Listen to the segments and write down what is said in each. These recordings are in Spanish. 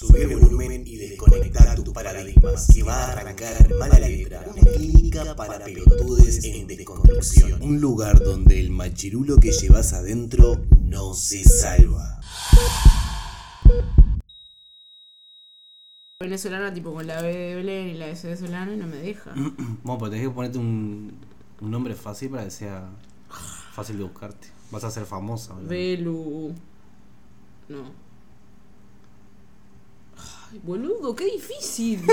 Subir el volumen y desconectar tus paradigmas que va a arrancar mala letra. Una clínica para pelotudes en desconstrucción. Un lugar donde el machirulo que llevas adentro no se salva. venezolana tipo con la B de Belén y la S de Solano y no me deja. Bueno, pues tenés que ponerte un, un nombre fácil para que sea fácil de buscarte. Vas a ser famosa. boludo. Belu. No. Ay, boludo, qué difícil.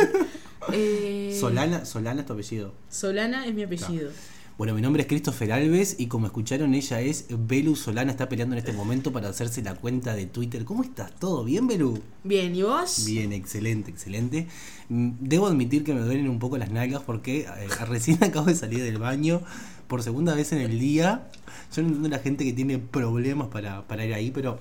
Eh, Solana, Solana es tu apellido. Solana es mi apellido. Bueno, mi nombre es Christopher Alves y como escucharon, ella es Belu Solana. Está peleando en este momento para hacerse la cuenta de Twitter. ¿Cómo estás? ¿Todo bien, Belu? Bien, ¿y vos? Bien, excelente, excelente. Mm, Debo admitir que me duelen un poco las nalgas porque eh, recién acabo de salir del baño por segunda vez en el día. Yo no entiendo la gente que tiene problemas para, para ir ahí, pero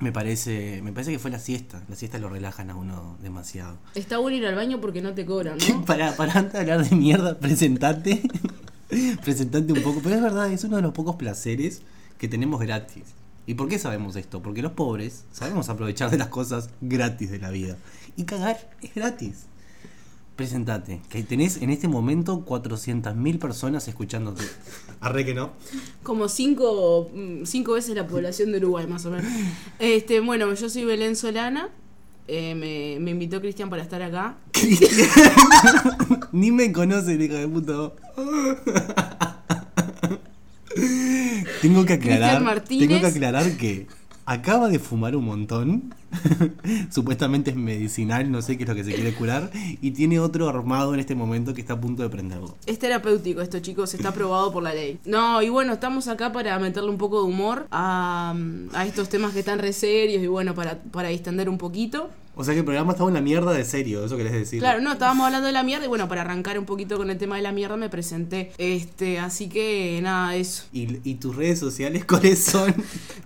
me parece, me parece que fue la siesta. La siesta lo relajan a uno demasiado. Está bueno ir al baño porque no te cobran, ¿no? Para, para antes de hablar de mierda, presentate. presentate un poco. Pero es verdad, es uno de los pocos placeres que tenemos gratis. ¿Y por qué sabemos esto? Porque los pobres sabemos aprovechar de las cosas gratis de la vida. Y cagar es gratis. Presentate, que tenés en este momento 400.000 personas escuchándote. Arre que no. Como cinco, mm, cinco veces la población de Uruguay, más o menos. Este, bueno, yo soy Belén Solana. Eh, me, me invitó Cristian para estar acá. Ni me conocen, hija de puta. tengo que aclarar. Cristian Martínez. Tengo que aclarar que acaba de fumar un montón. Supuestamente es medicinal, no sé qué es lo que se quiere curar. Y tiene otro armado en este momento que está a punto de prenderlo. Es terapéutico esto, chicos, está aprobado por la ley. No, y bueno, estamos acá para meterle un poco de humor a, a estos temas que están re serios y bueno, para, para distender un poquito. O sea que el programa estaba en la mierda de serio, eso querés decir. Claro, no, estábamos hablando de la mierda y bueno, para arrancar un poquito con el tema de la mierda me presenté. Este, así que nada, eso. ¿Y, y tus redes sociales cuáles son?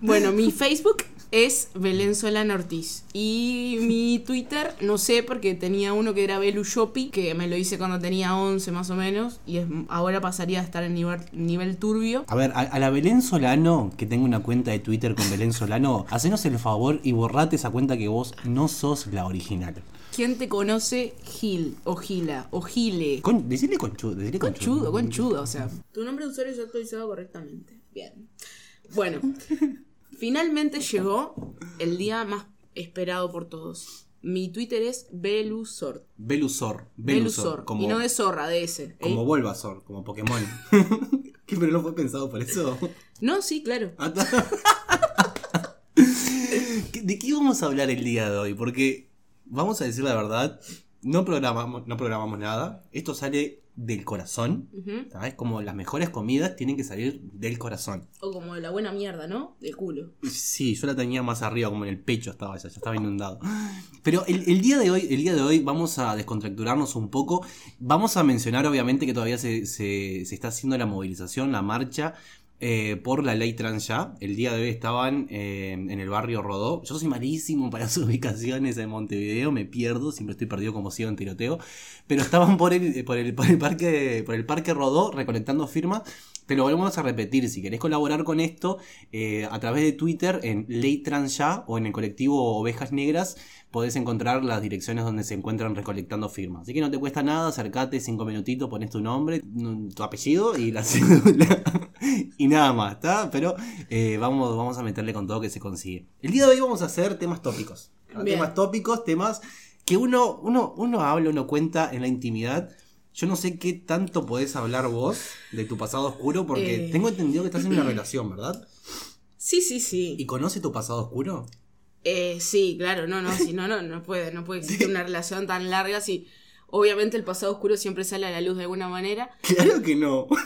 Bueno, mi Facebook es Belén Solana Ortiz. Y mi Twitter, no sé, porque tenía uno que era Belu Shoppy, que me lo hice cuando tenía 11 más o menos. Y es, ahora pasaría a estar en nivel, nivel turbio. A ver, a, a la Belén Solano, que tengo una cuenta de Twitter con Belén Solano, hacenos el favor y borrate esa cuenta que vos no sos la original. ¿Quién te conoce Gil o Gila o Gile? Con, decirle conchudo, decirle Conchudo, conchudo, o sea. Tu nombre de usuario ya actualizado correctamente. Bien. Bueno, finalmente llegó el día más esperado por todos. Mi Twitter es Belusor. Belusor. Belusor. Belusor. Como, Y no de zorra, de ese. ¿eh? como Bulbasaur, como Pokémon. ¿Qué? ¿Pero no fue pensado por eso? No, sí, claro. Ah, ta- ¿Qué- ¿De qué vamos a hablar el día de hoy? Porque, vamos a decir la verdad, no programamos, no programamos nada. Esto sale del corazón. ¿Sabes? Como las mejores comidas tienen que salir del corazón. O como la buena mierda, ¿no? De culo. Sí, yo la tenía más arriba, como en el pecho estaba ya, ya estaba inundado. Pero el, el día de hoy, el día de hoy vamos a descontracturarnos un poco. Vamos a mencionar, obviamente, que todavía se, se- se está haciendo la movilización, la marcha. Eh, por la ley trans ya. El día de hoy estaban eh, en el barrio Rodó. Yo soy malísimo para sus ubicaciones en Montevideo, me pierdo, siempre estoy perdido como ciego en tiroteo. Pero estaban por el, por el, por el parque, por el parque Rodó recolectando firmas. Te lo volvemos a repetir, si querés colaborar con esto, eh, a través de Twitter en Ley Trans Ya o en el colectivo Ovejas Negras podés encontrar las direcciones donde se encuentran recolectando firmas. Así que no te cuesta nada, acercate cinco minutitos, pones tu nombre, mm, tu apellido y la cédula. y nada más, ¿está? Pero eh, vamos, vamos a meterle con todo que se consigue. El día de hoy vamos a hacer temas tópicos. Temas tópicos, temas que uno, uno, uno habla, uno cuenta en la intimidad. Yo no sé qué tanto podés hablar vos de tu pasado oscuro, porque Eh. tengo entendido que estás en una relación, ¿verdad? Sí, sí, sí. ¿Y conoce tu pasado oscuro? Eh, sí, claro, no, no, si no, no, no puede, no puede existir una relación tan larga si obviamente el pasado oscuro siempre sale a la luz de alguna manera. Claro que no.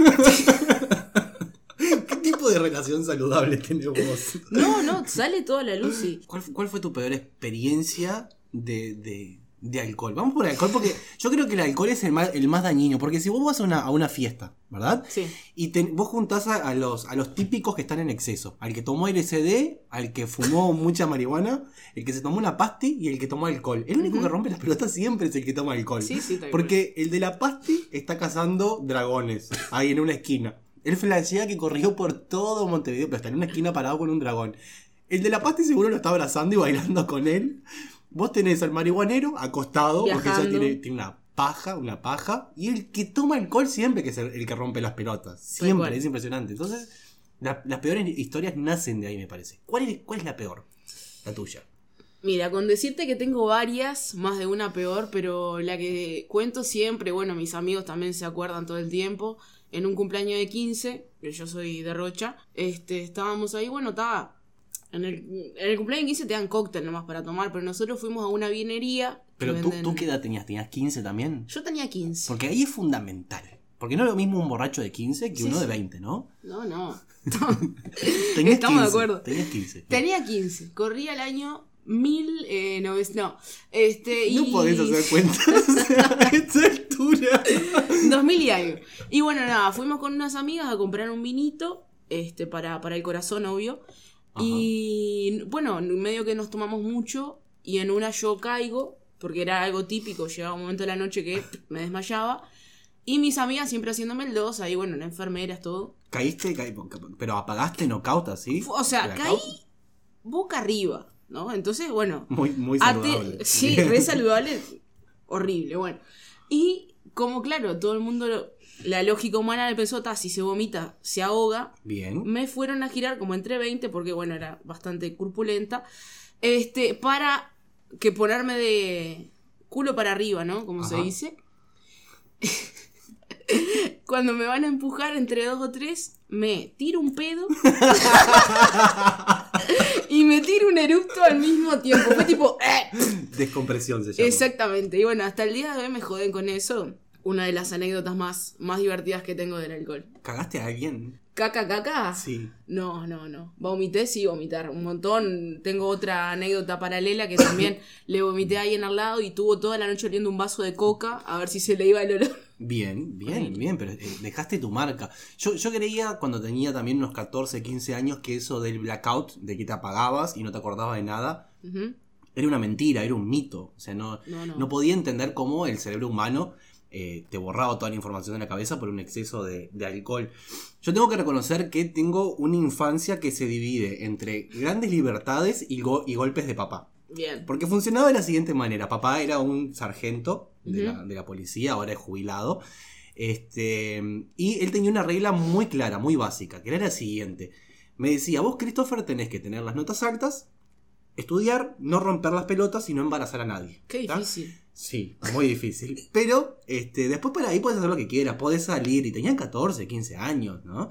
¿Qué tipo de relación saludable tenés vos? No, no, sale toda la luz y. ¿Cuál, cuál fue tu peor experiencia de, de- de alcohol? Vamos por el alcohol porque yo creo que el alcohol es el más, el más dañino. Porque si vos vas a una, a una fiesta, ¿verdad? Sí. Y te- vos juntás a, a los, a los típicos que están en exceso. Al que tomó LSD, al que fumó mucha marihuana, el que se tomó una pasti y el que tomó alcohol. El único Ujú. que rompe las pelotas siempre es el que toma alcohol. Sí, sí, Porque el de la pasti está cazando dragones ahí en una esquina. Él flashea que corrió por todo Montevideo, pero está en una esquina parado con un dragón. El de la pasti seguro lo está abrazando y bailando con él. Vos tenés al marihuanero acostado, porque ya tiene, tiene una paja, una paja. Y el que toma alcohol siempre que es el, el que rompe las pelotas. Siempre, es impresionante. Entonces, la- las peores historias nacen de ahí, me parece. ¿Cuál es, cuál es la peor? La tuya. Mira, con decirte que tengo varias, más de una peor, pero la que cuento siempre, bueno, mis amigos también se acuerdan todo el tiempo, en un cumpleaños de 15, que yo soy de Rocha, este, estábamos ahí, bueno, estaba... En el, en el cumpleaños de 15 te dan cóctel nomás para tomar, pero nosotros fuimos a una vinería. Pero tú, venden- ¿tú qué edad tenías? ¿Tenías 15 también? Yo tenía 15. Porque ahí es fundamental. Porque no es lo mismo un borracho de 15 que Sí, uno de sí. 20, ¿no? No, no. Tenías Estamos de 15, acuerdo. Tenías 15. Tenía 15. Corría el año 1000. Eh, no, no. Este, No y... podés hacer cuentas a esta altura. 2000 y algo. Y bueno, nada, fuimos con unas amigas a comprar un vinito, este, para, para el corazón, obvio. Ajá. Y bueno, medio que nos tomamos mucho y en una yo caigo, porque era algo típico, llegaba un momento de la noche que me desmayaba. Y mis amigas siempre haciéndome el dos, ahí bueno, las enfermeras, todo. Caíste, caí- pero apagaste knockout así. O sea, caí boca arriba, ¿no? Entonces, bueno, Muy, muy saludable. sí, re saludable. Horrible, bueno. Y como claro, todo el mundo, lo- la lógica humana le pensó, "Ta, si se vomita, se ahoga. Bien. Me fueron a girar como entre 20, porque bueno, era bastante corpulenta, este, para que ponerme de culo para arriba, ¿no? Como se dice. Cuando me van a empujar entre dos o tres, me tiro un pedo y me tiro un erupto al mismo tiempo. Fue tipo, "Eh". Descompresión se llama. Exactamente. Y bueno, hasta el día de hoy me joden con eso. Una de las anécdotas más, más divertidas que tengo del alcohol. ¿Cagaste a alguien? ¿Caca, caca? Sí. No, no, no. Vomité, sí, vomitar. Un montón. Tengo otra anécdota paralela que también le vomité a alguien al lado y tuvo toda la noche oliendo un vaso de coca a ver si se le iba el olor. Bien, bien, bien, pero eh, dejaste tu marca. Yo, yo creía cuando tenía también unos 14, 15 años que eso del blackout, de que te apagabas y no te acordabas de nada, era una mentira, era un mito. O sea, no, No, no. no podía entender cómo el cerebro humano eh, te borraba toda la información de la cabeza por un exceso de, de alcohol. Yo tengo que reconocer que tengo una infancia que se divide entre grandes libertades y, go- y golpes de papá. Bien. Porque funcionaba de la siguiente manera. Papá era un sargento de, Ujú. la, de la policía, ahora es jubilado. Este, y él tenía una regla muy clara, muy básica, que era la siguiente. Me decía, vos, Christopher, tenés que tener las notas altas, estudiar, no romper las pelotas y no embarazar a nadie. Qué ¿tá? difícil. Sí, muy difícil. Pero este, después por ahí puedes hacer lo que quieras, podés salir. Y tenía 14, 15 años, ¿no?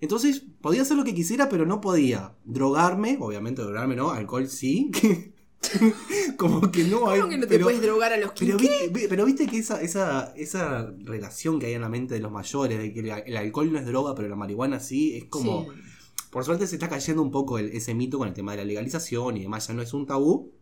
Entonces podía hacer lo que quisiera, pero no podía drogarme. Obviamente, drogarme no, alcohol sí. Como que no hay. ¿Cómo que no te pero, puedes drogar a los pero 15? viste, vi- pero viste que esa, esa, esa relación que hay en la mente de los mayores, de que el, el alcohol no es droga, pero la marihuana sí, es como. Sí. Por suerte se está cayendo un poco el- ese mito con el tema de la legalización y demás, ya no es un tabú,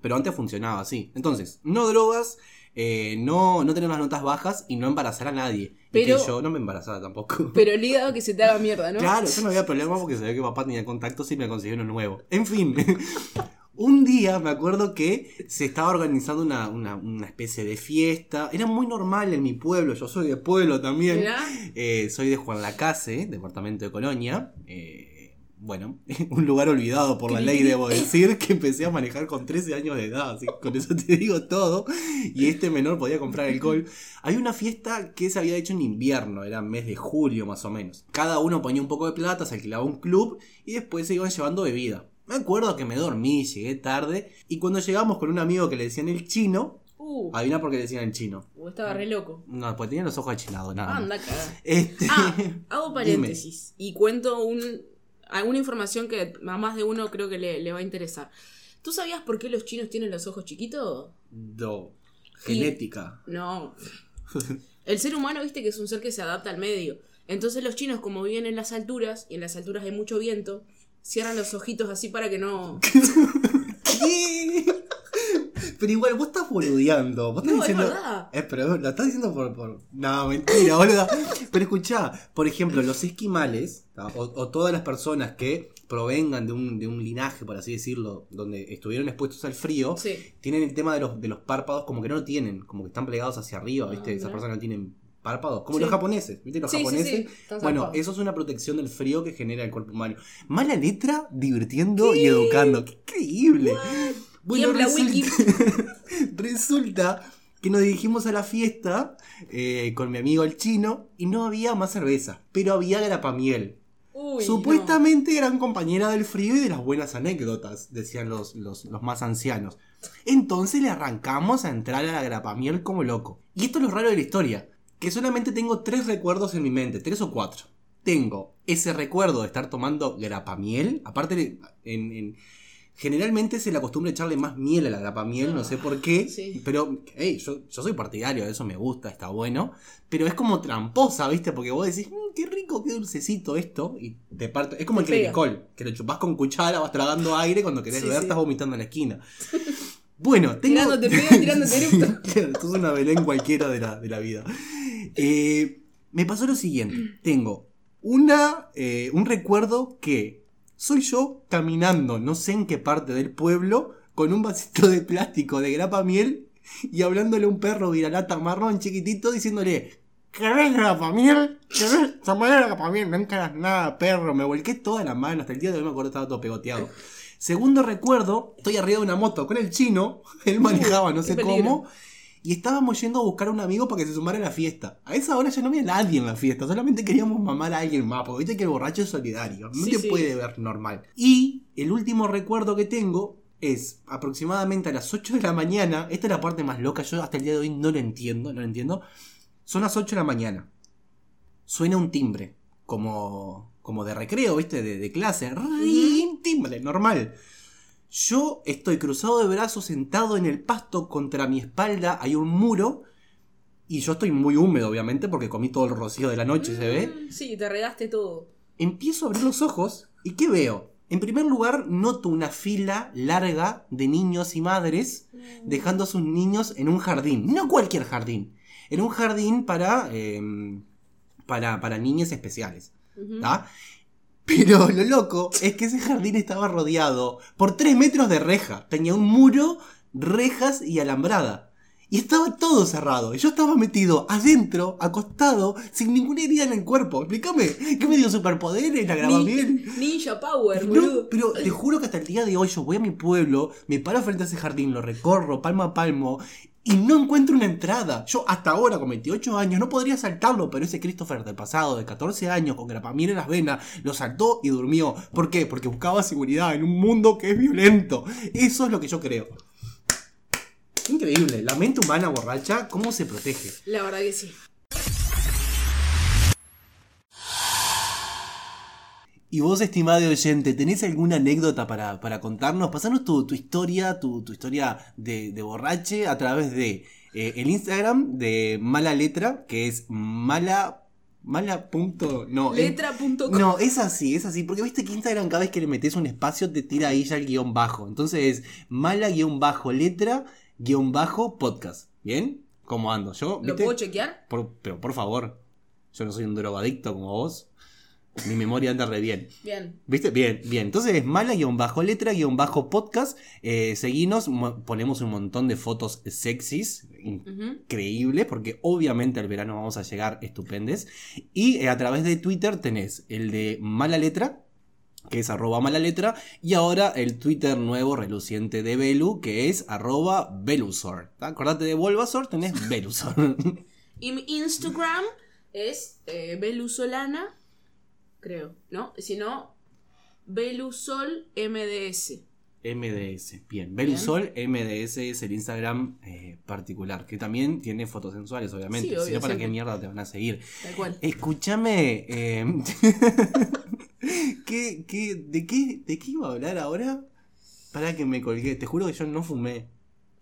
pero antes funcionaba así. Entonces, no drogas, eh, no, no tener las notas bajas y no embarazar a nadie. Y Pero- que yo no me embarazaba tampoco. Pero el hígado que se te haga mierda, ¿no? Claro, yo no había problema porque sabía que papá tenía contactos y me consiguió uno nuevo. En fin, un día me acuerdo que se estaba organizando una, una- una especie de fiesta. Era muy normal en mi pueblo, yo soy de pueblo también. Eh, soy de Juan Lacase, departamento de Colonia. Eh, bueno, un lugar olvidado por la ley, debo decir, que empecé a manejar con 13 años de edad, así que con eso te digo todo. Y este menor podía comprar alcohol. Hay una fiesta que se había hecho en invierno, era mes de julio más o menos. Cada uno ponía un poco de plata, se alquilaba un club y después se iban llevando bebida. Me acuerdo que me dormí, llegué tarde y cuando llegamos con un amigo que le decían el chino, Uh, adivina por qué le decían el chino. o estaba re loco. No, pues tenía los ojos achinados, nada. más. Anda, cagada. Este... Ah, hago paréntesis y cuento un, alguna información que a más de uno creo que le, le va a interesar. ¿Tú sabías por qué los chinos tienen los ojos chiquitos? Do. Y- Genética. No. El ser humano, viste que es un ser que se adapta al medio. Entonces los chinos, como viven en las alturas, y en las alturas hay mucho viento, cierran los ojitos así para que no... ¿Qué? Pero igual, vos estás boludeando. Vos estás No, es diciendo. verdad. Eh, pero lo estás diciendo por, por. No, mentira, boluda. Pero escuchá, por ejemplo, los esquimales, o, o todas las personas que provengan de un, de un linaje, por así decirlo, donde estuvieron expuestos al frío, Sí. tienen el tema de los, de los párpados como que no lo tienen, como que están plegados hacia arriba, ¿viste? Ah, Esas personas no tienen párpados, como Sí. los japoneses, ¿viste? Los Sí, japoneses. sí, Bueno, eso es una protección del frío que genera el cuerpo humano. Mala letra, divirtiendo y educando. ¡Qué increíble! Tiembla, Wiki. resulta que nos dirigimos a la fiesta eh, con mi amigo el chino y no había más cerveza, pero había grapamiel. Uy, Supuestamente eran compañera del frío y de las buenas anécdotas, decían los, los, los más ancianos. Entonces le arrancamos a entrar a la grapamiel como loco. Y esto es lo raro de la historia, que solamente tengo tres recuerdos en mi mente, tres o cuatro. Tengo ese recuerdo de estar tomando grapamiel, aparte en, en- generalmente se le acostumbra echarle más miel a la grapamiel, no sé por qué, Sí. pero hey, yo, yo soy partidario de eso, me gusta, está bueno, pero es como tramposa, ¿viste? Porque vos decís, "Mm, qué rico, qué dulcecito esto, y te parte, es como el clericol, que lo chupás con cuchara, vas tragando aire, cuando querés Sí, beber sí. estás vomitando en la esquina. Bueno, tengo... Tirándote pedo, tirándote eructo. Esto es una Belén cualquiera de la, de la vida. Eh, me pasó lo siguiente. Tengo una, eh, un recuerdo que soy yo caminando, no sé en qué parte del pueblo, con un vasito de plástico de grapa miel y hablándole a un perro viralata marrón chiquitito diciéndole... ¿Querés grapa miel? ¿Querés tomar grapa miel? No encaras nada, perro. Me volqué toda la mano. Hasta el día de hoy me acuerdo que estaba todo pegoteado. Segundo recuerdo, estoy arriba de una moto con el chino. Él manejaba, no sé cómo. Y estábamos yendo a buscar a un amigo para que se sumara a la fiesta. A esa hora ya no había nadie en la fiesta, solamente queríamos mamar a alguien más, porque viste que el borracho es solidario, no Sí, te sí. puede ver normal. Y el último recuerdo que tengo es aproximadamente a las 8 de la mañana, esta es la parte más loca, yo hasta el día de hoy no lo entiendo, no lo entiendo. Son las 8 de la mañana. Suena un timbre, como, como de recreo, viste, de, de clase. Ring, timbre, normal. Yo estoy cruzado de brazos, sentado en el pasto, contra mi espalda hay un muro. Y yo estoy muy húmedo, obviamente, porque comí todo el rocío de la noche, ¿se ve? Mm, Sí, te regaste todo. Empiezo a abrir los ojos y ¿qué veo? En primer lugar, noto una fila larga de niños y madres dejando a sus niños en un jardín. No cualquier jardín. Era un jardín para, eh, para, para niñas especiales. Ujú. ¿tá? Pero lo loco es que ese jardín estaba rodeado por 3 metros de reja. Tenía un muro, rejas y alambrada. Y estaba todo cerrado. Y yo estaba metido adentro, acostado, sin ninguna herida en el cuerpo. Explícame, ¿qué me dio superpoderes? ¿La graba Ni- bien? Ninja Power, No, pero te juro que hasta el día de hoy yo voy a mi pueblo, me paro frente a ese jardín, lo recorro palmo a palmo y no encuentro una entrada. Yo hasta ahora, con 28 años, no podría saltarlo, pero ese Christopher del pasado, de 14 años, con grapamiel en las venas, lo saltó y durmió. ¿Por qué? Porque buscaba seguridad en un mundo que es violento. Eso es lo que yo creo. Increíble, la mente humana borracha, ¿cómo se protege? La verdad que sí. Y vos, estimado oyente, ¿tenés alguna anécdota para, para contarnos? Pasanos tu, tu historia, tu, tu historia de, de borrache a través de eh, el Instagram de Mala Letra, que es mala... Mala punto... No, es- Letra.com. no, es así, es así. Porque viste que Instagram cada vez que le metes un espacio te tira ahí ya el guion bajo. Entonces es mala guion bajo letra guion bajo podcast. ¿Bien? ¿Cómo ando? Yo, ¿Lo ¿viste? puedo chequear? Por- pero por favor, yo no soy un drogadicto como vos. Mi memoria anda re bien. Bien. ¿Viste? Bien, bien. Entonces es mala guion bajo letra guion bajo podcast. Eh, seguinos, mo- ponemos un montón de fotos sexys, Ujú. increíbles, porque obviamente al verano vamos a llegar estupendes. Y eh, a través de Twitter tenés el de mala letra, que es arroba mala letra, y ahora el Twitter nuevo reluciente de Belu, que es arroba Belusor. Acordate de Bulbasaur, tenés Belusor. Y mi Instagram es eh, Belusolana, creo, ¿no? Si no, Belusol MDS. MDS, bien. Belusol MDS es el Instagram eh, particular, que también tiene fotos sensuales, obviamente. Sí, si no, ¿para siempre. qué mierda te van a seguir? Tal cual. Escúchame, eh, ¿qué, qué, de, qué, ¿de qué iba a hablar ahora? Para que me colgué, te juro que yo no fumé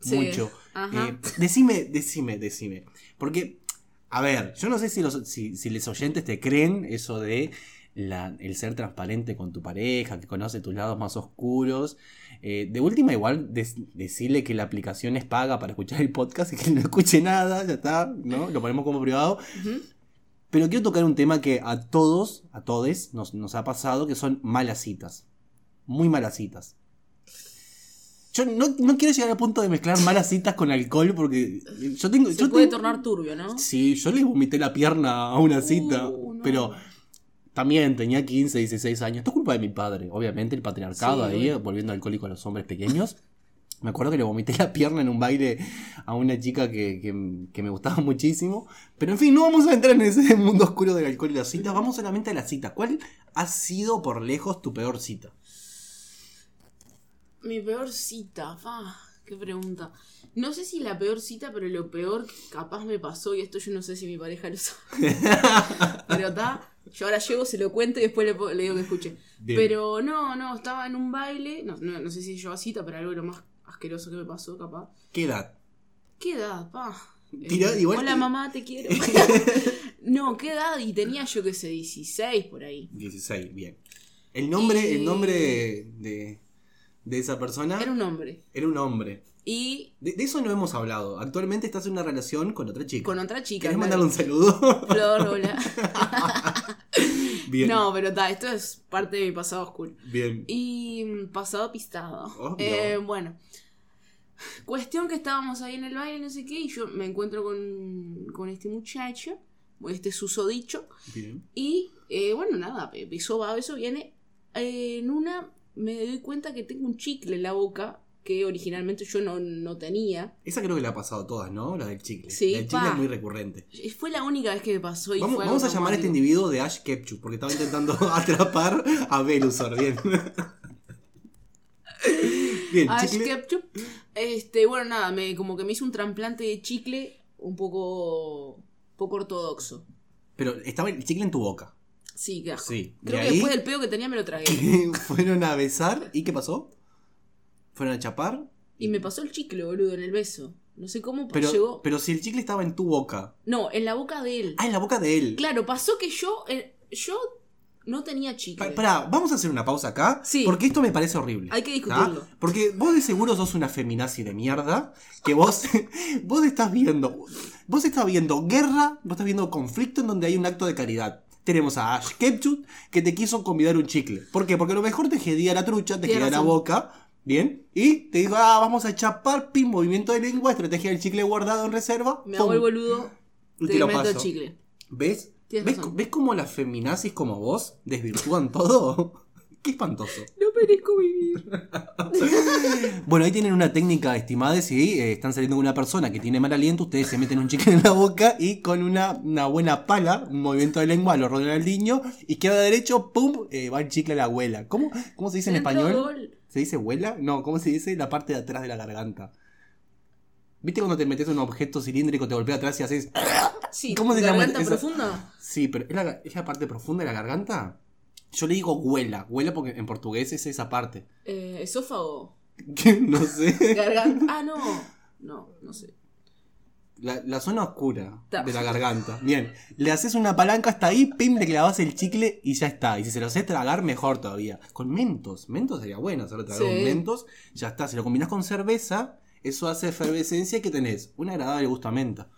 Sí, mucho. ajá. Eh, decime, decime, decime. Porque, a ver, yo no sé si los, si, si los oyentes te creen eso de la- el ser transparente con tu pareja, que conoce tus lados más oscuros. Eh, de última, igual, des- decirle que la aplicación es paga para escuchar el podcast y que no escuche nada, ya está, ¿no? Lo ponemos como privado. Ujú. Pero quiero tocar un tema que a todos, a todes, nos, nos ha pasado, que son malas citas. Muy malas citas. Yo no, no quiero llegar al punto de mezclar malas citas con alcohol porque yo tengo... Se yo puede tengo- tornar turbio, ¿no? Sí, yo le vomité la pierna a una cita, Uh, no. pero también tenía 15, 16 años. Esto es culpa de mi padre, obviamente, el patriarcado Sí, ahí, obvio. volviendo alcohólico a los hombres pequeños. Me acuerdo que le vomité la pierna en un baile a una chica que, que- que me gustaba muchísimo. Pero en fin, no vamos a entrar en ese mundo oscuro del alcohol y las citas. Vamos solamente a la cita. ¿Cuál ha sido por lejos tu peor cita? Mi peor cita, fa, qué pregunta. No sé si la peor cita, pero lo peor que capaz me pasó, y esto yo no sé si mi pareja lo sabe. pero está, yo ahora llego, se lo cuento y después le, digo que escuche. Bien. Pero no, no, estaba en un baile, no, no, no sé si yo a cita, pero algo de lo más asqueroso que me pasó, capaz. ¿Qué edad? ¿Qué edad, pa? Tirá, igual Hola mamá, te quiero. no, ¿qué edad? Y tenía yo que sé, 16 por ahí. 16, bien. El nombre, Y- el nombre de, de, de esa persona Era un hombre. era un hombre. Y De, de eso no hemos hablado. Actualmente estás en una relación con otra chica. con otra chica. ¿Querés claro. mandarle un saludo? Flor, hola. bien. No, pero ta, esto es parte de mi pasado oscuro. Bien. Y mm, pasado pistado. Eh, bueno. Cuestión que estábamos ahí en el baile, no sé qué, y yo me encuentro con, con este muchacho, este susodicho, Bien. y eh, bueno, nada, eso va, eso viene. Eh, en una me doy cuenta que tengo un chicle en la boca que originalmente yo no, no tenía. Esa creo que le ha pasado a todas, ¿no? La del chicle. Sí, la del chicle pa. es muy recurrente. Fue la única vez que me pasó y Vamos, fue vamos a llamar a este individuo de Ash Ketchum, porque estaba intentando atrapar a Velusor. Bien. Bien, Ash chicle. Ketchum. Este, bueno, nada, me, como que me hizo un trasplante de chicle un poco, poco ortodoxo. Pero estaba el chicle en tu boca. Sí, qué asco. Sí, Creo que ahí- después del pedo que tenía me lo tragué. Fueron a besar. ¿Y qué pasó? Fueron a chapar. Y me pasó el chicle, boludo, en el beso. No sé cómo Pero, llegó. pero si el chicle estaba en tu boca. No, en la boca de él. Ah, en la boca de él. Claro, pasó que yo, eh, yo no tenía chicle. Pa- Pará, vamos a hacer una pausa acá. Sí. Porque esto me parece horrible. Hay que ¿tá? discutirlo. Porque vos de seguro sos una feminazi de mierda. Que vos, vos estás viendo. Vos estás viendo guerra, vos estás viendo conflicto en donde hay un acto de caridad. Tenemos a Ash Ketchum que te quiso convidar un chicle. ¿Por qué? Porque a lo mejor te gedía la trucha, te gedía la boca. Bien. Y te dijo, ah, vamos a chapar, pim, movimiento de lengua, estrategia del chicle guardado en reserva. Me pum. hago el boludo, te, te lo meto paso. chicle. ¿Ves? ¿Ves. ¿Ves cómo las feminazis como vos desvirtúan todo? Qué espantoso. No merezco vivir. Bueno, ahí tienen una técnica estimada si eh, están saliendo con una persona que tiene mal aliento, ustedes se meten un chicle en la boca y con una, una buena pala, un movimiento de lengua, lo rodean al niño y queda derecho, ¡pum! eh, va el chicle a la abuela. ¿Cómo, cómo se dice en español? gol. ¿Se dice abuela? No, ¿cómo se dice? La parte de atrás de la garganta. ¿Viste cuando te metes un objeto cilíndrico, te golpea atrás y haces... Sí, ¿Cómo se llama garganta esa? profunda. Sí, pero ¿es la, es la parte profunda de la garganta? Yo le digo huela, huela porque en portugués es esa parte. Eh, esófago. no sé. Garganta. Ah, no. No, no sé. La, la zona oscura Ta. de la garganta. Bien, le haces una palanca hasta ahí, pim, le clavas el chicle y ya está. Y si se lo haces tragar, mejor todavía. Con mentos, mentos sería bueno hacerlo tragar Sí. con mentos. Ya está, si lo combinas con cerveza, eso hace efervescencia que tenés un agradable gusto a menta.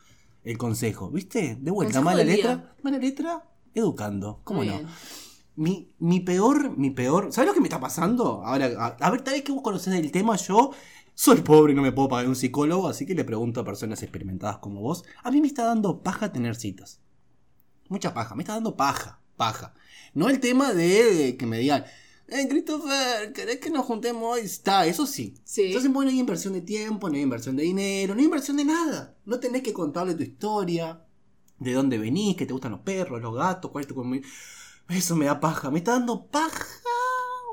El consejo, ¿viste? De vuelta, Consejo mala letra, día. mala letra, educando. ¿Cómo Muy no? bien. Mi, mi peor, mi peor. ¿Sabes lo que me está pasando? Ahora, a, a ver, tal vez que vos conocés el tema, yo soy pobre y no me puedo pagar un psicólogo, así que le pregunto a personas experimentadas como vos. A mí me está dando paja tener citas. Mucha paja, me está dando paja, paja. No el tema de que me digan, eh, Christopher, ¿querés que nos juntemos hoy? Está, eso sí. Sí. Entonces, bueno, no hay inversión de tiempo, no hay inversión de dinero, no hay inversión de nada. No tenés que contarle tu historia, de dónde venís, que te gustan los perros, los gatos, cuál es tu Eso me da paja, me está dando paja.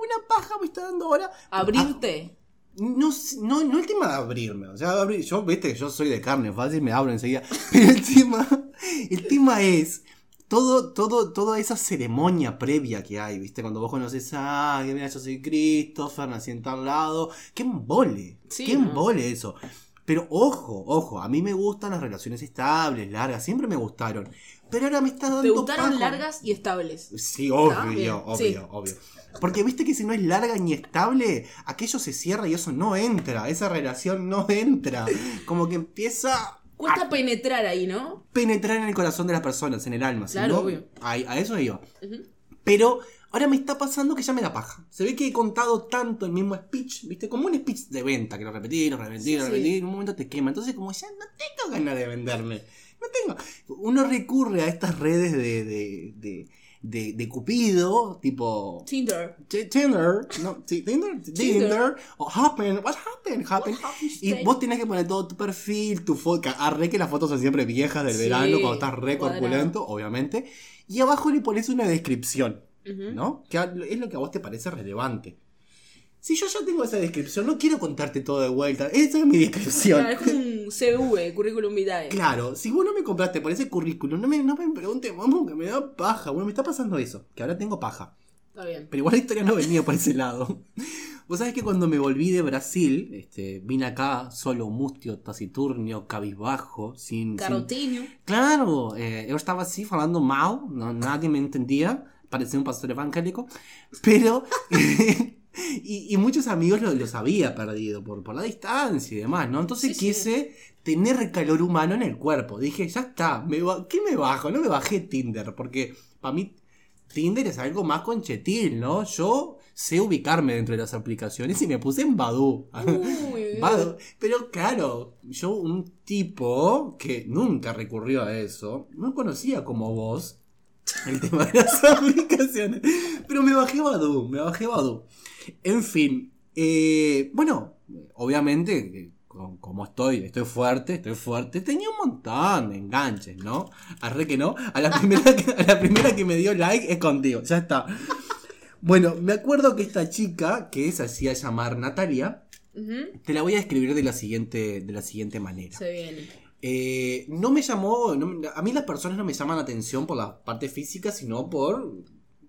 Una paja me está dando ahora. Abrirte. No, no, no el tema de abrirme, o sea, abrir- yo, viste, yo soy de carne fácil, me abro enseguida. Pero el tema, el tema es todo, todo, toda esa ceremonia previa que hay, viste, cuando vos conoces a, mira, yo soy Christopher, nací en tal lado, qué embole, Sí, qué ¿no? embole eso. Pero ojo, ojo, a mí me gustan las relaciones estables, largas, siempre me gustaron. Pero ahora me está dando ¿Te gustaron largas y estables? Sí, obvio, obvio, sí. obvio. Porque viste que si no es larga ni estable, aquello se cierra y eso no entra, esa relación no entra. Como que empieza Cuesta a penetrar ahí, ¿no? penetrar en el corazón de las personas, en el alma. ¿sí, Claro, no? obvio. Ahí- a eso iba. Pero ahora me está pasando que ya me da paja. Se ve que he contado tanto el mismo speech, ¿viste? Como un speech de venta, que lo repetí, lo repetí, lo Sí, repetí, sí. en un momento te quema. Entonces, como ya no tengo ganas de venderme. No tengo. Uno recurre a estas redes de, de, de, de, de Cupido, tipo Tinder. Tinder, no, Tinder, Tinder, o Happen, what happened, happen. What Y vos tenés que poner todo tu perfil, tu foto, arre que las fotos son siempre viejas del Sí, verano, cuando estás re corpulento, obviamente. Y abajo le pones una descripción. ¿no? Que es lo que a vos te parece relevante. Si yo ya tengo esa descripción, no quiero contarte todo de vuelta. Esa es mi descripción. Es como un CV, currículum vitae. Claro, si vos no me compraste por ese currículum, no me, no me preguntes, vamos, que me da paja. Bueno, me está pasando eso, que ahora tengo paja. Está bien. Pero igual la historia no venía por ese lado. Vos sabés que cuando me volví de Brasil, este, vine acá solo, mustio, taciturnio, cabizbajo, sin... sin- Carotinho. Claro, eh, eu estava assim falando mal, não, nadie me entendía, parecía un pastor evangélico, pero... y, y muchos amigos lo- los había perdido por, por la distancia y demás, ¿no? Entonces Sí, sí. quise tener calor humano en el cuerpo. Dije, ya está, me ¿qué me bajo? No me bajé Tinder, porque para mí Tinder es algo más conchetil, ¿no? Yo sé ubicarme dentro de las aplicaciones y me puse en Badoo. Pero claro, yo un tipo que nunca recurrió a eso, no conocía como vos el tema de las aplicaciones. Pero me bajé Badoo, me bajé Badoo. En fin, eh, bueno, obviamente, eh, co- como estoy, estoy fuerte, estoy fuerte, tenía un montón de enganches, ¿no? Arre que no, a la primera que, a la primera que me dio like es contigo, ya está. Bueno, me acuerdo que esta chica, que se hacía llamar Natalia, te la voy a escribir de la siguiente, de la siguiente manera. Se viene. Eh, no me llamó, no a mí las personas no me llaman la atención por la parte física, sino por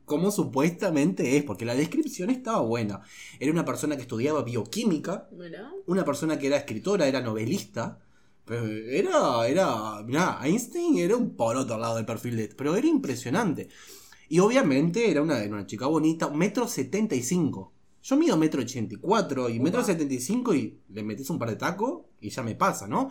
cómo supuestamente es, porque la descripción estaba buena. Era una persona que estudiaba bioquímica, Mira. una persona que era escritora, era novelista. pero Era, era, mirá, Einstein era un por otro lado del perfil de pero era impresionante. Y obviamente era una, era una chica bonita, metro setenta y cinco. Yo mido metro ochenta y cuatro y metro setenta y cinco y le metes un par de tacos y ya me pasa, ¿no?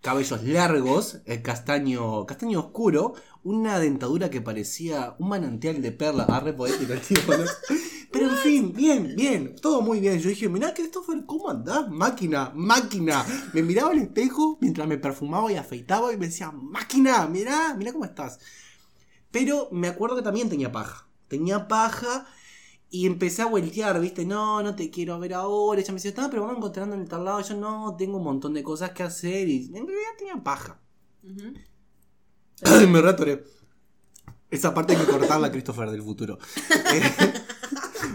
Cabellos largos, castaño, castaño oscuro, una dentadura que parecía un manantial de perla, arre poético el tipo, ¿no? Pero en fin, bien, bien, todo muy bien. Yo dije, mirá, Christopher, ¿cómo andás? Máquina, máquina. Me miraba al espejo mientras me perfumaba y afeitaba y me decía, máquina, mirá, mirá cómo estás. Pero me acuerdo que también tenía paja. Tenía paja y empecé a voltear, ¿viste? No, no te quiero ver ahora. Ella me decía, no, pero vamos encontrando en el tal lado. Yo no, tengo un montón de cosas que hacer y en realidad tenía paja. Me retoré. Esa parte hay que cortarla, Christopher, del futuro.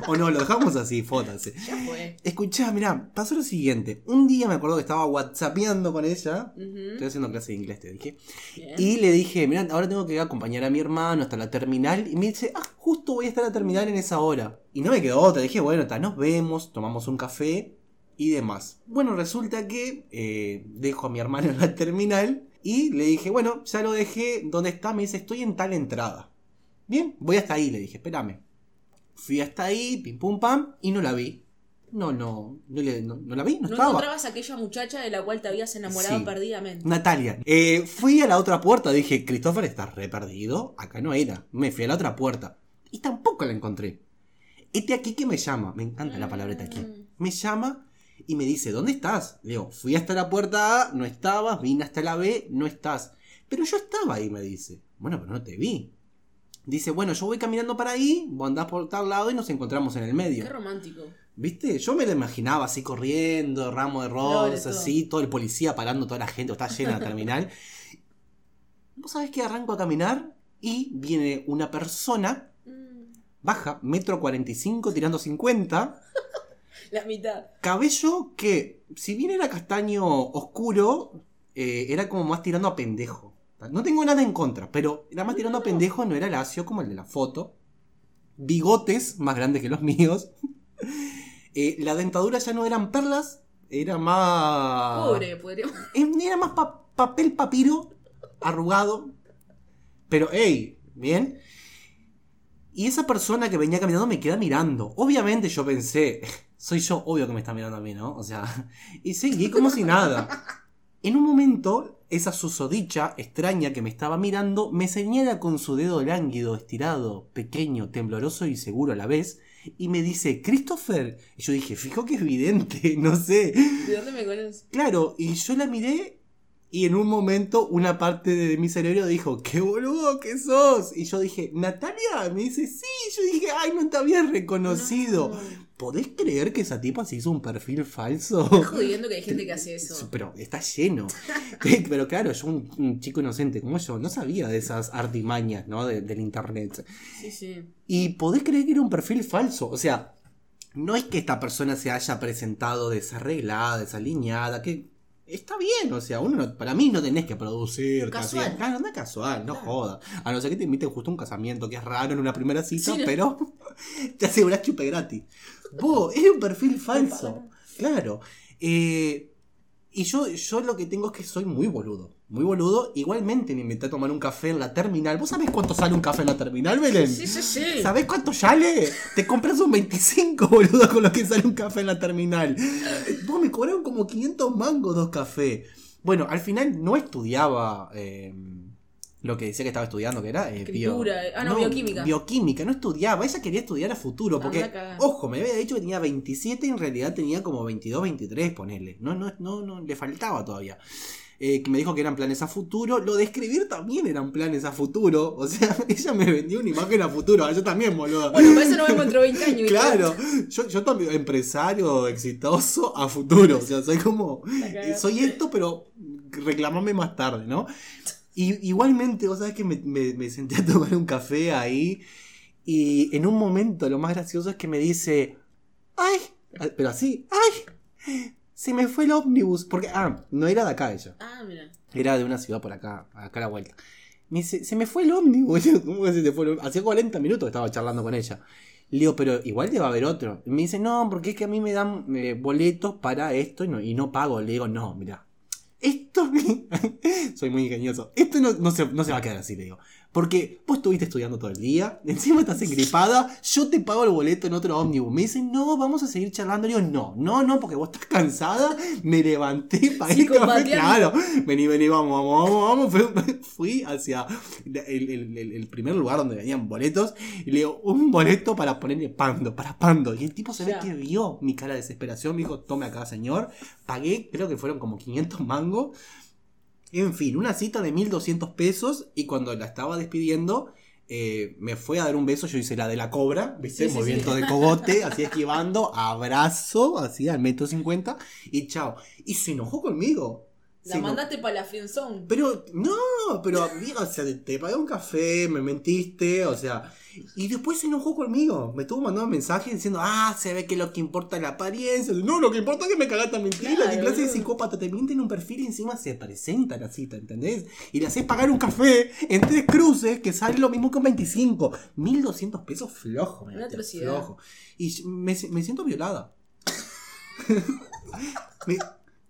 O no, lo dejamos así, fótase. Ya fue. Escuchá, mirá, pasó lo siguiente. Un día me acuerdo que estaba whatsappeando con ella. Estoy haciendo clase de inglés, te dije. Bien. Y le dije, mirá, ahora tengo que acompañar a mi hermano hasta la terminal. Y me dice, ah, justo voy a estar a la terminal en esa hora. Y no me quedó otra. Dije, bueno, está, nos vemos, tomamos un café y demás. Bueno, resulta que eh, dejo a mi hermano en la terminal. Y le dije, bueno, ya lo dejé. ¿Dónde está? Me dice, estoy en tal entrada. Bien, voy hasta ahí, le dije, espérame. Fui hasta ahí, pim pum pam, y no la vi. No, no, no, no- no la vi, no, No estaba. encontrabas a aquella muchacha de la cual te habías enamorado Sí. perdidamente. Natalia. Eh, fui a la otra puerta, dije, Christopher, estás re perdido. Acá no era. Me fui a la otra puerta. Y tampoco la encontré. Este aquí que me llama. Me encanta la palabra este aquí. Mm. Me llama y me dice, ¿dónde estás? Le digo, fui hasta la puerta A, no estabas. Vine hasta la B, no estás. Pero yo estaba ahí, me dice. Bueno, pero no te vi. Dice, bueno, yo voy caminando para ahí, vos andás por tal lado y nos encontramos en el medio. Qué romántico. ¿Viste? Yo me lo imaginaba así corriendo, ramo de rosas, así, todo el policía parando, toda la gente, está llena la terminal. ¿Vos sabés que arranco a caminar? Y viene una persona, Mm. baja, metro 45, tirando 50, La mitad. cabello que, si bien era castaño oscuro, eh, era como más tirando a pendejo. No tengo nada en contra, pero era más tirando a pendejo, no era lacio como el de la foto. Bigotes más grandes que los míos. Eh, la dentadura ya no eran perlas, era más. Pobre, podríamos. Era más pa- papel papiro, arrugado. Pero, hey, bien. Y esa persona que venía caminando me queda mirando. Obviamente yo pensé, soy yo, obvio que me está mirando a mí, ¿no? O sea, y seguí como si nada. En un momento, esa susodicha extraña que me estaba mirando me señala con su dedo lánguido, estirado, pequeño, tembloroso y seguro a la vez, y me dice, Christopher. Y yo dije, fijo que es evidente, no sé. ¿De dónde me conoces? Claro, y yo la miré Y en un momento una parte de mi cerebro dijo, qué boludo que sos. Y yo dije, Natalia, me dice, sí. Yo dije, ay, no te había reconocido. ¿Podés creer que esa tipa se hizo un perfil falso? Estás jodiendo que hay gente que hace eso. Pero está lleno. Pero claro, yo un, un chico inocente como yo no sabía de esas artimañas, ¿no? De- del internet. Sí, sí. Y podés creer que era un perfil falso. O sea, no es que esta persona se haya presentado desarreglada, desaliñada, que está bien. O sea, uno no- para mí no tenés que producir. Casual. casi- es casual, no Claro. joda. A no ser que te inviten justo a un casamiento, que es raro en una primera cita, Sí, pero te asegurás chupe gratis. Vos, es un perfil falso. Claro. Eh, y yo, yo lo que tengo es que soy muy boludo. Muy boludo. Igualmente me invité a tomar un café en la terminal. ¿Vos sabés cuánto sale un café en la terminal, Belén? Sí, sí, sí. ¿Sabés cuánto sale? Te compras un 25, boludo, con lo que sale un café en la terminal. Vos me cobraron como 500 mangos dos cafés. Bueno, al final no estudiaba eh, lo que decía que estaba estudiando, que era... eh, Escritura, eh. Ah, no, bioquímica. Bioquímica, no estudiaba. Ella quería estudiar a futuro. Porque, Anda a cagar. ojo, me había dicho que tenía 27 y en realidad tenía como 22, 23, ponele. No, no, no, no, le faltaba todavía. Eh, que me dijo que eran planes a futuro. Lo de escribir también eran planes a futuro. O sea, ella me vendió una imagen a futuro. Yo también, boludo. Bueno, para eso nos vemos dentro de 20 años. Claro, yo, yo también, empresario exitoso a futuro. O sea, soy como. cagada. Soy esto, pero reclamame más tarde, ¿no? Y, igualmente, vos sabés que me, me- me senté a tomar un café ahí. Y en un momento, lo más gracioso es que me dice. ¡Ay! Pero así, ¡ay! Se me fue el ómnibus. Porque, ah, no era de acá ella. Ah, mira. Era de una ciudad por acá, acá a la vuelta. Me dice, se me fue el ómnibus. ¿Cómo que se te fue el ómnibus? Hacía 40 minutos que estaba charlando con ella. Le digo, pero igual debe haber otro. Y me dice, no, porque es que a mí me dan eh, boletos para esto y no, y no pago. Le digo, no, mira. Esto, soy muy ingenioso. Esto no, no se, no se va a quedar así, le digo. Porque vos estuviste estudiando todo el día, encima estás engripada, yo te pago el boleto en otro ómnibus. Me dicen, no, vamos a seguir charlando. Le digo, no, no, no, porque vos estás cansada. Me levanté para ir a café. Claro, vení, vení, vamos, vamos, vamos, vamos. Fui, hacia el, el- el- el primer lugar donde venían boletos y le digo, un boleto para ponerle pando, para pando. Y el tipo se ve que vio mi cara de desesperación, me dijo, tome acá, señor. Pagué, creo que fueron como 500 mangos. En fin, una cita de 1200 pesos y cuando la estaba despidiendo... eh, me fue a dar un beso, yo hice la de la cobra, ¿viste? Sí, sí, Movimiento sí. de cogote, así esquivando, abrazo, así al metro cincuenta, y chao. Y se enojó conmigo. La eno- mandaste para la friendzone. pero, no, pero, amiga, o sea, te pagué un café, me mentiste, o sea. Y después se enojó conmigo. Me estuvo mandando mensajes diciendo, ah, se ve que lo que importa es la apariencia. No, lo que importa es que me cagaste a mentira. Claro, ¿Qué clase de psicópata? Te mienten un perfil y encima se presenta la cita, ¿entendés? Y le haces pagar un café en tres cruces que sale lo mismo que un 25. 1200 pesos flojo, me flojo. Y me, me siento violada. Me-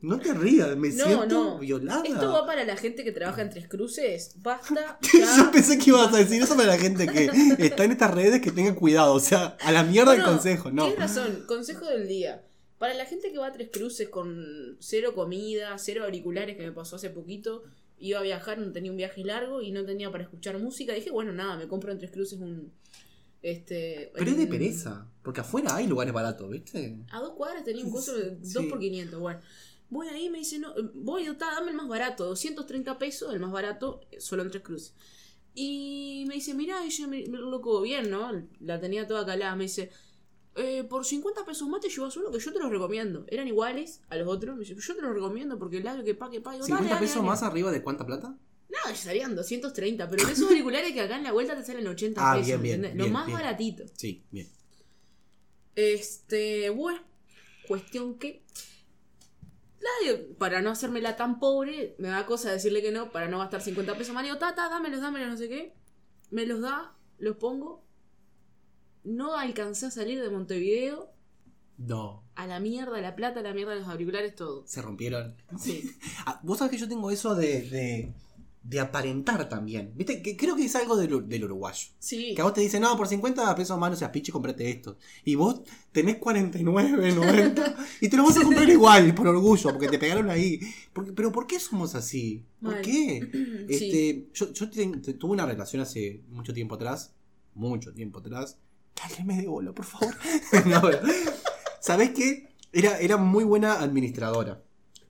no te rías, me No, siento no. violada. Esto va para la gente que trabaja en Tres Cruces. Basta. Yo pensé que ibas a decir eso para la gente que está en estas redes que tenga cuidado. O sea, a la mierda el No, no, consejo, no. Tienes razón, consejo del día. Para la gente que va a Tres Cruces con cero comida, cero auriculares, que me pasó hace poquito, iba a viajar, no tenía un viaje largo y no tenía para escuchar música. Dije, bueno, nada, me compro en Tres Cruces un. Este, Pero es de pereza. Porque afuera hay lugares baratos, ¿viste? A dos cuadras tenía un coso de Sí. 2 por 500. Bueno, voy ahí y me dice, no, voy, dame el más barato, 230 pesos, el más barato, solo en tres cruces. Y me dice, mirá, y yo me, me loco bien, ¿no? La tenía toda calada. Me dice, eh, por 50 pesos más te llevas uno que yo te los recomiendo. Eran iguales a los otros. Me dice, yo te los recomiendo porque el labio que pa, que pa. Digo, 50 dale, dale, pesos dale. más arriba de cuánta plata? Nada, salían 230, pero esos auriculares que acá en la vuelta te salen 80 Ah, pesos. bien, bien, ¿entendés? bien, Lo más baratito. Sí, bien. Este, bueno, cuestión que. Para no hacérmela tan pobre, me da cosa decirle que no, para no gastar 50 pesos más. Digo, tata, dámelos, dámelos, no sé qué. Me los da, los pongo. No alcancé a salir de Montevideo. No. A la mierda, la plata, a la mierda, los auriculares, todo. Se rompieron. Sí. Ah, Vos sabés que yo tengo eso de, de, de aparentar también. ¿Viste? Que creo que es algo del, del uruguayo. Sí. Que a vos te dicen, no, por 50 pesos más no seas piche, comprate esto. Y vos tenés 49, 90 y te lo vas a comprar igual, por orgullo, porque te pegaron ahí. Porque- pero ¿por qué somos así? ¿Por qué? Sí. Este, yo yo te- tuve una relación hace mucho tiempo atrás. Mucho tiempo atrás. Dale de bola, por favor. No, ¿Sabés qué? Era, era muy buena administradora.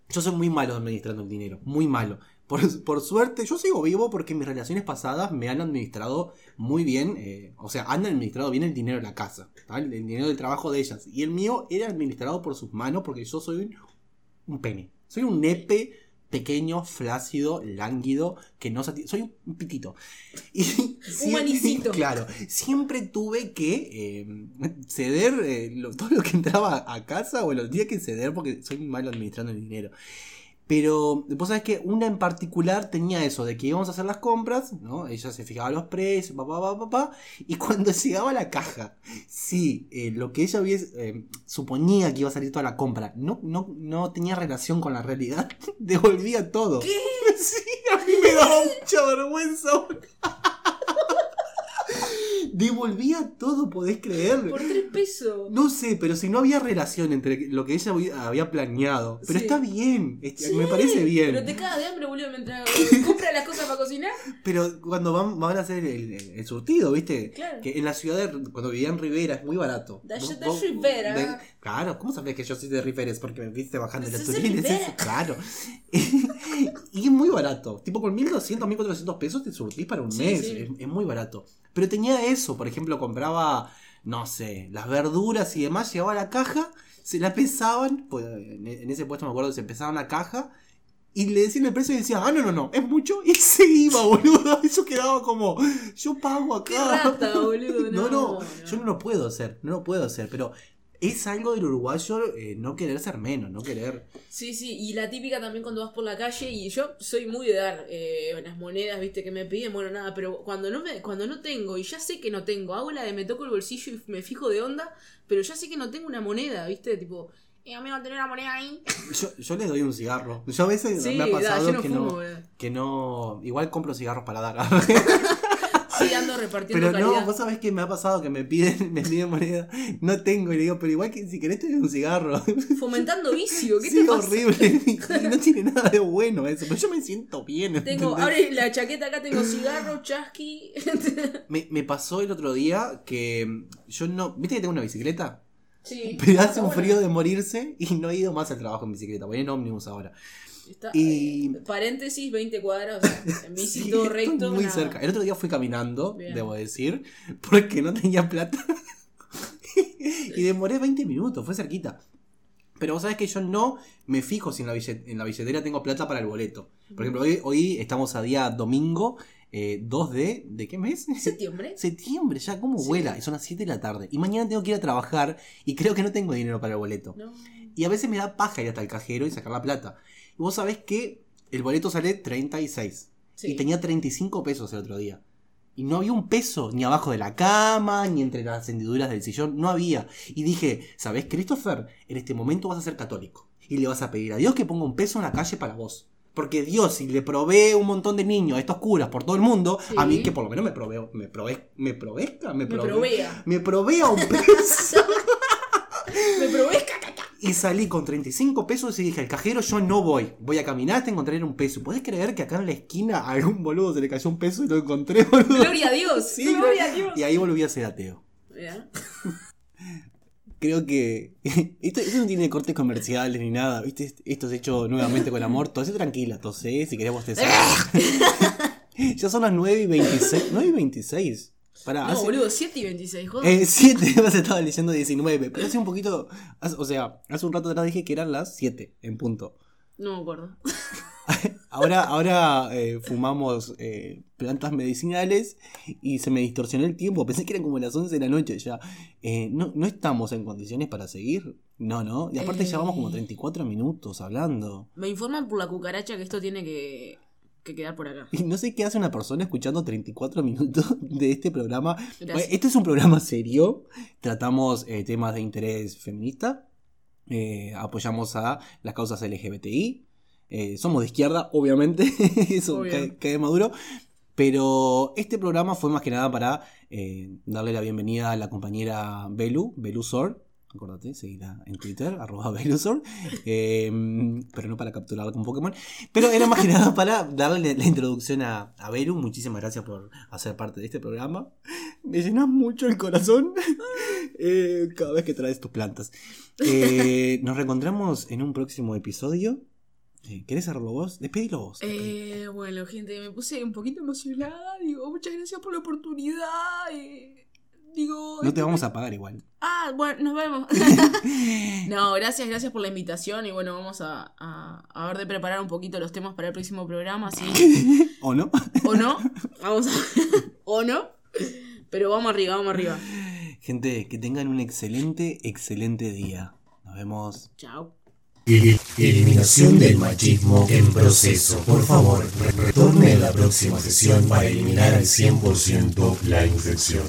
Yo soy muy malo administrando el dinero, muy malo. Por, por suerte, yo sigo vivo porque mis relaciones pasadas me han administrado muy bien, eh, o sea, han administrado bien el dinero de la casa, el dinero del trabajo de ellas. Y el mío era administrado por sus manos porque yo soy un, un pene. Soy un nepe pequeño, flácido, lánguido, que no Soy un pitito. Y siempre- manicito. Claro, siempre tuve que eh, ceder eh, lo- todo lo que entraba a casa o los días que ceder porque soy malo administrando el dinero. Pero vos sabés que una en particular tenía eso, de que íbamos a hacer las compras, ¿no? Ella se fijaba los precios, papá, papá, papá, y cuando llegaba a la caja, sí, eh, lo que ella hubiese, eh, suponía que iba a salir toda la compra, no, no, no tenía relación con la realidad, devolvía todo. ¿Qué? Sí, a mí me daba mucha vergüenza. Devolvía todo, ¿podés creer? Por tres pesos. No sé, pero si no había relación entre lo que ella había- planeado. Pero Sí. está bien, Sí, me parece bien. Pero te cagas de hambre, boludo, mientras compra las cosas para cocinar. Pero cuando van, van a hacer el, el- el surtido, ¿viste? Claro. Que en la ciudad, de, cuando vivía en Rivera, es muy barato. Vos- vos- Rivera. de- claro, ¿cómo sabés que yo soy de Rivera? Es porque me viste bajando de turines. Claro. y es muy barato. Tipo, con 1200, 1400 pesos te surtís para un Sí, mes. sí. Es, es muy barato. Pero tenía eso, por ejemplo, compraba, no sé, las verduras y demás, llevaba a la caja, se la pesaban, pues, en, en ese puesto me acuerdo que se pesaban la caja. Y le decían el precio y decían, ah, no, no, no, es mucho. Y se iba, boludo. Eso quedaba como, yo pago acá. Qué rata, boludo. No, No, no, no. yo no lo puedo hacer, no lo puedo hacer, pero es algo del uruguayo eh, no querer ser menos, no querer... Sí, sí, y la típica también cuando vas por la calle, y yo soy muy de dar eh, las monedas, viste, que me piden, bueno, nada, pero cuando no me, cuando no tengo, y ya sé que no tengo, hago la de me toco el bolsillo y me fijo de onda, pero ya sé que no tengo una moneda, viste, tipo, eh, amigo, tener una moneda ahí. Yo, yo le doy un cigarro. Yo a veces Sí, me ha da, pasado no que, fumo, no, que no... Igual compro cigarros para dar. Sí, ando repartiendo pero no, vos sabés que me ha pasado que me piden, me piden moneda, no tengo, y le digo, pero igual que si querés te doy un cigarro. Fomentando vicio, ¿qué sí, te pasa? horrible. Y no tiene nada de bueno eso, pero yo me siento bien. Tengo, abre la chaqueta acá, tengo cigarro, chasqui. Me, me pasó el otro día que yo no. ¿Viste que tengo una bicicleta? sí. Pero hace un frío de morirse y no he ido más al trabajo en bicicleta. Voy en ómnibus ahora. Está, Y- eh, paréntesis, 20 cuadras, en bici Sí, todo recto. muy nada. cerca. El otro día fui caminando, Bien. debo decir, porque no tenía plata. y demoré 20 minutos, fue cerquita. Pero vos sabés que yo no me fijo si en la, billet- en la billetera tengo plata para el boleto. Por ejemplo, hoy, hoy estamos a día domingo eh, 2 de... ¿De qué mes? Septiembre. Septiembre, ya, ¿cómo Sí. vuela? Y son las 7 de la tarde. Y mañana tengo que ir a trabajar y creo que no tengo dinero para el boleto. No. Y a veces me da paja ir hasta el cajero y sacar la plata. Y vos sabés que el boleto sale 36. Sí. Y tenía 35 pesos el otro día. Y no había un peso, ni abajo de la cama, ni entre las hendiduras del sillón, no había. Y dije, ¿sabés, Christopher? En este momento vas a ser católico. Y le vas a pedir a Dios que ponga un peso en la calle para vos. Porque Dios, si le provee un montón de niños a estos curas por todo el mundo, Sí. a mí que por lo menos me provee, me prove, me provezca, me, Me prove- provea. me provea un peso. Me probé caca. Y salí con 35 pesos y dije, al cajero yo no voy. Voy a caminar hasta encontrar un peso. ¿Podés creer que acá en la esquina a algún boludo se le cayó un peso y lo encontré, boludo? Gloria a Dios. Sí, Gloria a Dios. Y ahí volví a ser ateo. Creo que esto, esto no tiene cortes comerciales ni nada, ¿viste? Esto es hecho nuevamente con amor. Tosé tranquila, tosé, si queremos te Ya son las 9 y 26. 9 y 26. Pará, No, hace- boludo, 7 y 26, joder. Eh, 7, vas estaba leyendo 19, pero hace un poquito, hace- o sea, hace un rato atrás dije que eran las 7 en punto. No me acuerdo. Ahora, ahora eh, fumamos eh, plantas medicinales y se me distorsionó el tiempo. Pensé que eran como las 11 de la noche ya. Eh, no, no estamos en condiciones para seguir. No, no. Y aparte Eh. llevamos como 34 minutos hablando. Me informan por la cucaracha que esto tiene que, que quedar por acá. Y no sé qué hace una persona escuchando 34 minutos de este programa. Bueno, Este es un programa serio. Tratamos eh, temas de interés feminista. Eh, apoyamos a las causas LGBTI. Eh, somos de izquierda, obviamente. Eso cae, cae maduro. Pero este programa fue más que nada para eh, darle la bienvenida a la compañera Belu, Belusor. Acordate, seguirá en Twitter, arroba Belusor. Eh, pero no para capturarla con Pokémon. Pero era más que nada para darle la introducción a, a Belu. Muchísimas gracias por hacer parte de este programa. Me llenas mucho el corazón eh, cada vez que traes tus plantas. Eh, nos reencontramos en un próximo episodio. Eh, ¿Querés cerrarlo vos? Despedilo vos. Eh, bueno, gente, me puse un poquito emocionada. Digo, muchas gracias por la oportunidad. Digo. no te vamos a pagar igual. Ah, bueno, nos vemos. no, gracias, gracias por la invitación. Y bueno, vamos a, a, a ver de preparar un poquito los temas para el próximo programa, así. ¿O no? ¿O no? Vamos a. ¿O no? Pero vamos arriba, vamos arriba. Gente, que tengan un excelente, excelente día. Nos vemos. Chao. El- Eliminación del machismo en proceso. Por favor, re- retorne a la próxima sesión para eliminar al 100% la infección.